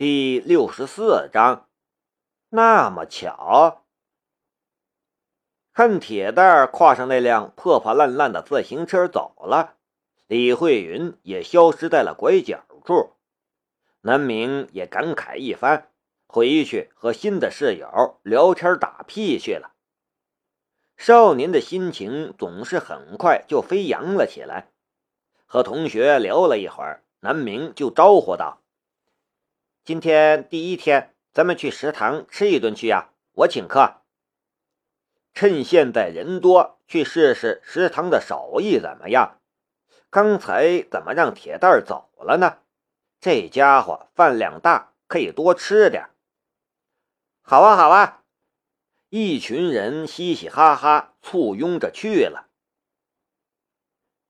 第六十四章，那么巧，看铁蛋儿跨上那辆破破烂烂的自行车走了，李慧云也消失在了拐角处。南明也感慨一番，回去和新的室友聊天打屁去了。少年的心情总是很快就飞扬了起来，和同学聊了一会儿，南明就招呼道。今天第一天，咱们去食堂吃一顿去呀！我请客。趁现在人多，去试试食堂的手艺怎么样？刚才怎么让铁蛋走了呢？这家伙饭量大，可以多吃点。好啊，好啊！一群人嘻嘻哈哈簇拥着去了。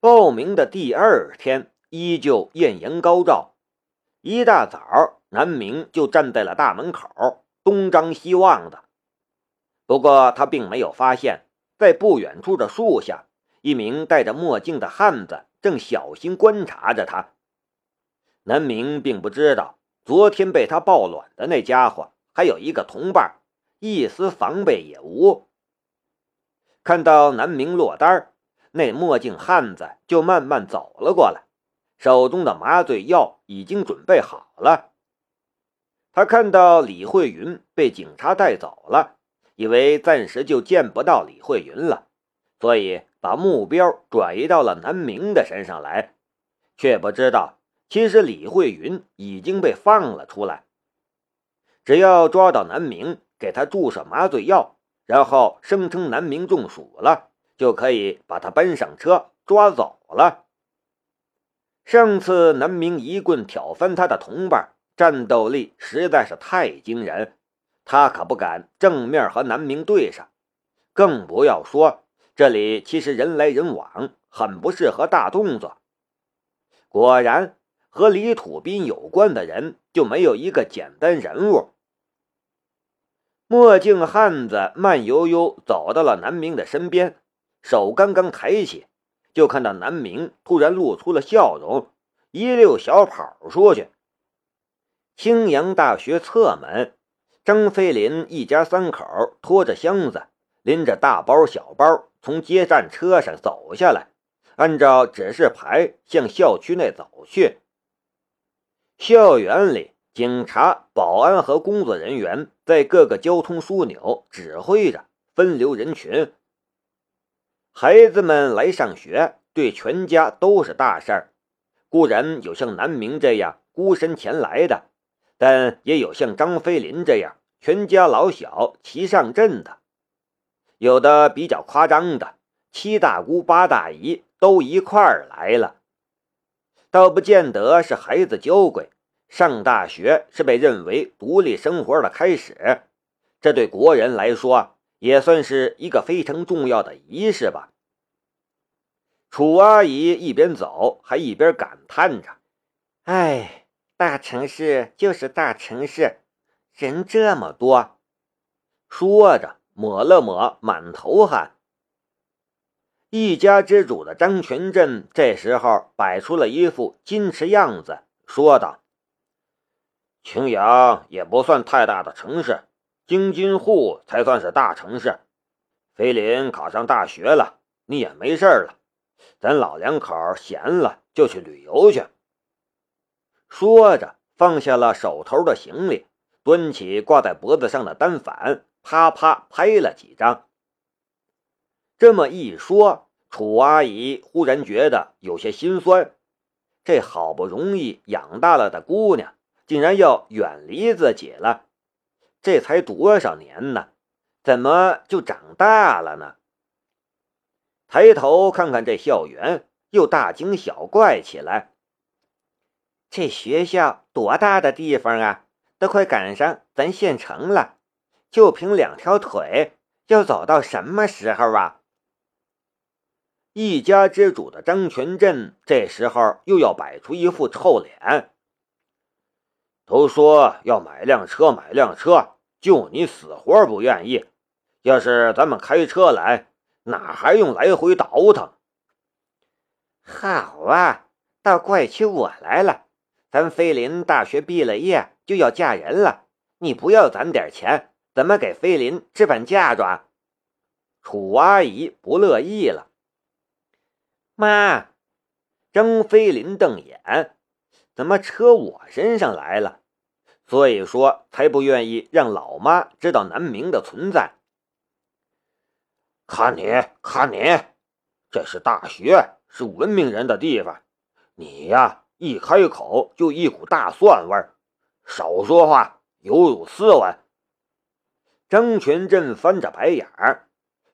报名的第二天，依旧艳阳高照。一大早，南明就站在了大门口，东张西望的。不过他并没有发现，在不远处的树下，一名戴着墨镜的汉子正小心观察着他。南明并不知道，昨天被他抱卵的那家伙还有一个同伴，一丝防备也无。看到南明落单，那墨镜汉子就慢慢走了过来。手中的麻醉药已经准备好了。他看到李慧云被警察带走了，以为暂时就见不到李慧云了，所以把目标转移到了南明的身上来，却不知道其实李慧云已经被放了出来。只要抓到南明，给他注射麻醉药，然后声称南明中暑了，就可以把他搬上车抓走了。上次南明一棍挑翻他的同伴，战斗力实在是太惊人，他可不敢正面和南明对上，更不要说这里其实人来人往，很不适合大动作。果然，和李土斌有关的人就没有一个简单人物。墨镜汉子慢悠悠走到了南明的身边，手刚刚抬起。就看到南明突然露出了笑容，一溜小跑出去。青阳大学侧门，张飞林一家三口拖着箱子，拎着大包小包从接站车上走下来，按照指示牌向校区内走去。校园里，警察、保安和工作人员在各个交通枢纽指挥着，分流人群。孩子们来上学，对全家都是大事儿。固然有像南明这样孤身前来的，但也有像张飞林这样全家老小齐上阵的。有的比较夸张的，七大姑八大姨都一块儿来了。倒不见得是孩子娇贵，上大学是被认为独立生活的开始，这对国人来说。也算是一个非常重要的仪式吧。楚阿姨一边走还一边感叹着：“哎，大城市就是大城市，人这么多。”说着抹了抹满头汗。一家之主的张全振这时候摆出了一副矜持样子，说道：“青阳也不算太大的城市。”京津沪才算是大城市，菲林考上大学了，你也没事了。咱老两口闲了就去旅游去。说着，放下了手头的行李，端起挂在脖子上的单反，啪啪拍了几张。这么一说，楚阿姨忽然觉得有些心酸。这好不容易养大了的姑娘，竟然要远离自己了。这才多少年呢？怎么就长大了呢？抬头看看这校园，又大惊小怪起来。这学校多大的地方啊！都快赶上咱县城了，就凭两条腿，要走到什么时候啊？一家之主的张全振这时候又要摆出一副臭脸。都说要买辆车，买辆车。就你死活不愿意，要是咱们开车来，哪还用来回倒腾？好啊，倒怪起我来了。咱菲林大学毕了业，就要嫁人了，你不要攒点钱，怎么给菲林置办嫁妆？楚阿姨不乐意了。妈，张飞林瞪眼，怎么扯我身上来了？所以说才不愿意让老妈知道南明的存在。看你，看你，这是大学，是文明人的地方，你呀，一开口就一股大蒜味儿，少说话，有辱斯文。张全振翻着白眼儿，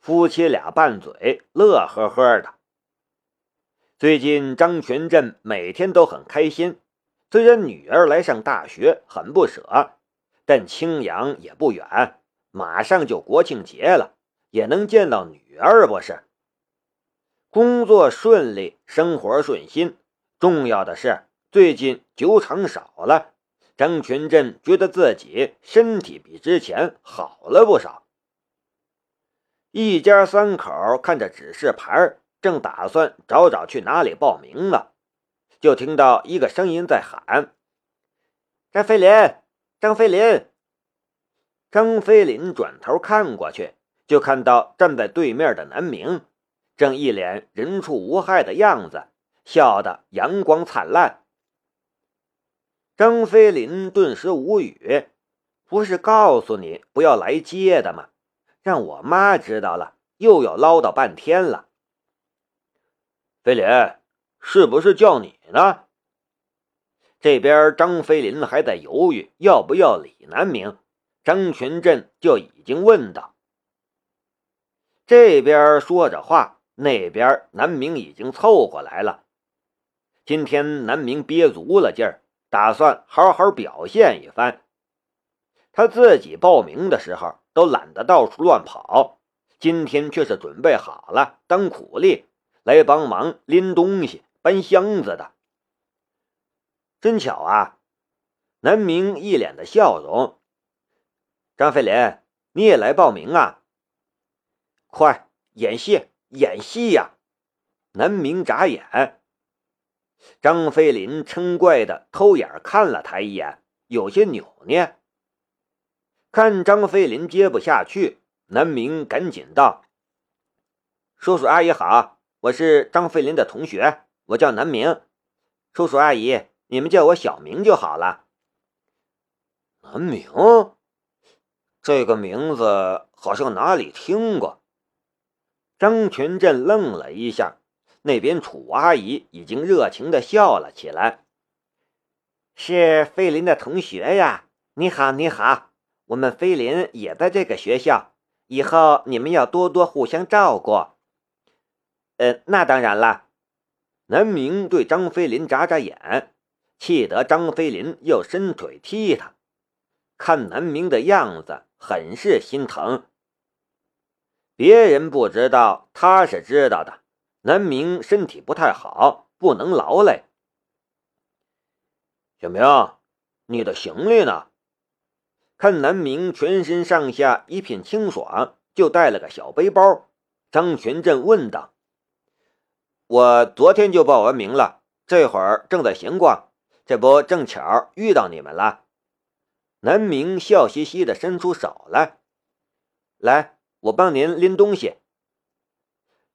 夫妻俩拌嘴，乐呵呵的。最近张全振每天都很开心，虽然女儿来上大学很不舍，但青阳也不远，马上就国庆节了。也能见到女儿，不是？工作顺利，生活顺心，重要的是最近酒场少了。张全振觉得自己身体比之前好了不少。一家三口看着指示牌，正打算找找去哪里报名呢，就听到一个声音在喊：“张飞林，张飞林。”张飞林转头看过去。就看到站在对面的南明，正一脸人畜无害的样子，笑得阳光灿烂。张飞林顿时无语，不是告诉你不要来接的吗？让我妈知道了，又要唠叨半天了。飞林，是不是叫你呢？这边张飞林还在犹豫要不要理南明，张全振就已经问道。这边说着话，那边南明已经凑过来了。今天南明憋足了劲儿，打算好好表现一番。他自己报名的时候都懒得到处乱跑，今天却是准备好了当苦力来帮忙拎东西、搬箱子的。真巧啊！南明一脸的笑容。张飞林，你也来报名啊？快演戏，演戏呀！南明眨眼，张飞林嗔怪的偷眼看了他一眼，有些扭捏。看张飞林接不下去，南明赶紧道：“叔叔阿姨好，我是张飞林的同学，我叫南明。叔叔阿姨，你们叫我小明就好了。”南明，这个名字好像哪里听过。张全振愣了一下，那边楚阿姨已经热情的笑了起来。是菲林的同学呀，你好，你好，我们菲林也在这个学校，以后你们要多多互相照顾。呃，那当然了。南明对张飞林眨眨眼，气得张飞林又伸腿踢他，看南明的样子，很是心疼。别人不知道，他是知道的。南明身体不太好，不能劳累。小明，你的行李呢？看南明全身上下一片清爽，就带了个小背包。张全振问道：“我昨天就报完名了，这会儿正在闲逛，这不正巧遇到你们了。”南明笑嘻嘻的伸出手来，来。我帮您拎东西。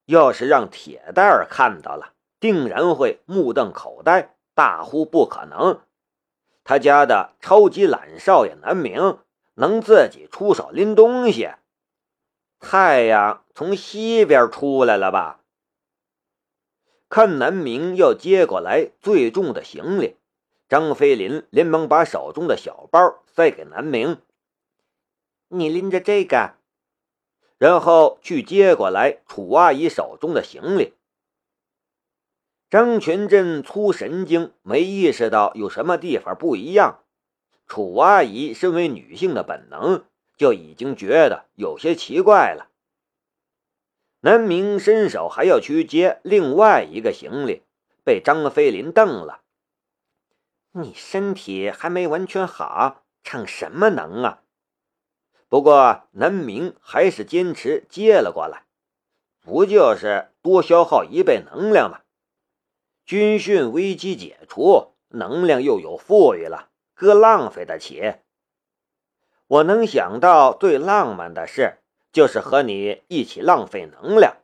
要是让铁蛋儿看到了，定然会目瞪口呆，大呼不可能！他家的超级懒少爷南明能自己出手拎东西？太阳从西边出来了吧？看南明要接过来最重的行李，张飞林连忙把手中的小包塞给南明：“你拎着这个。”然后去接过来楚阿姨手中的行李。张全振粗神经，没意识到有什么地方不一样。楚阿姨身为女性的本能，就已经觉得有些奇怪了。南明伸手还要去接另外一个行李，被张飞林瞪了：“你身体还没完全好，逞什么能啊？”不过南明还是坚持接了过来，不就是多消耗一倍能量吗？军训危机解除，能量又有富裕了，哥浪费得起。我能想到最浪漫的事，就是和你一起浪费能量。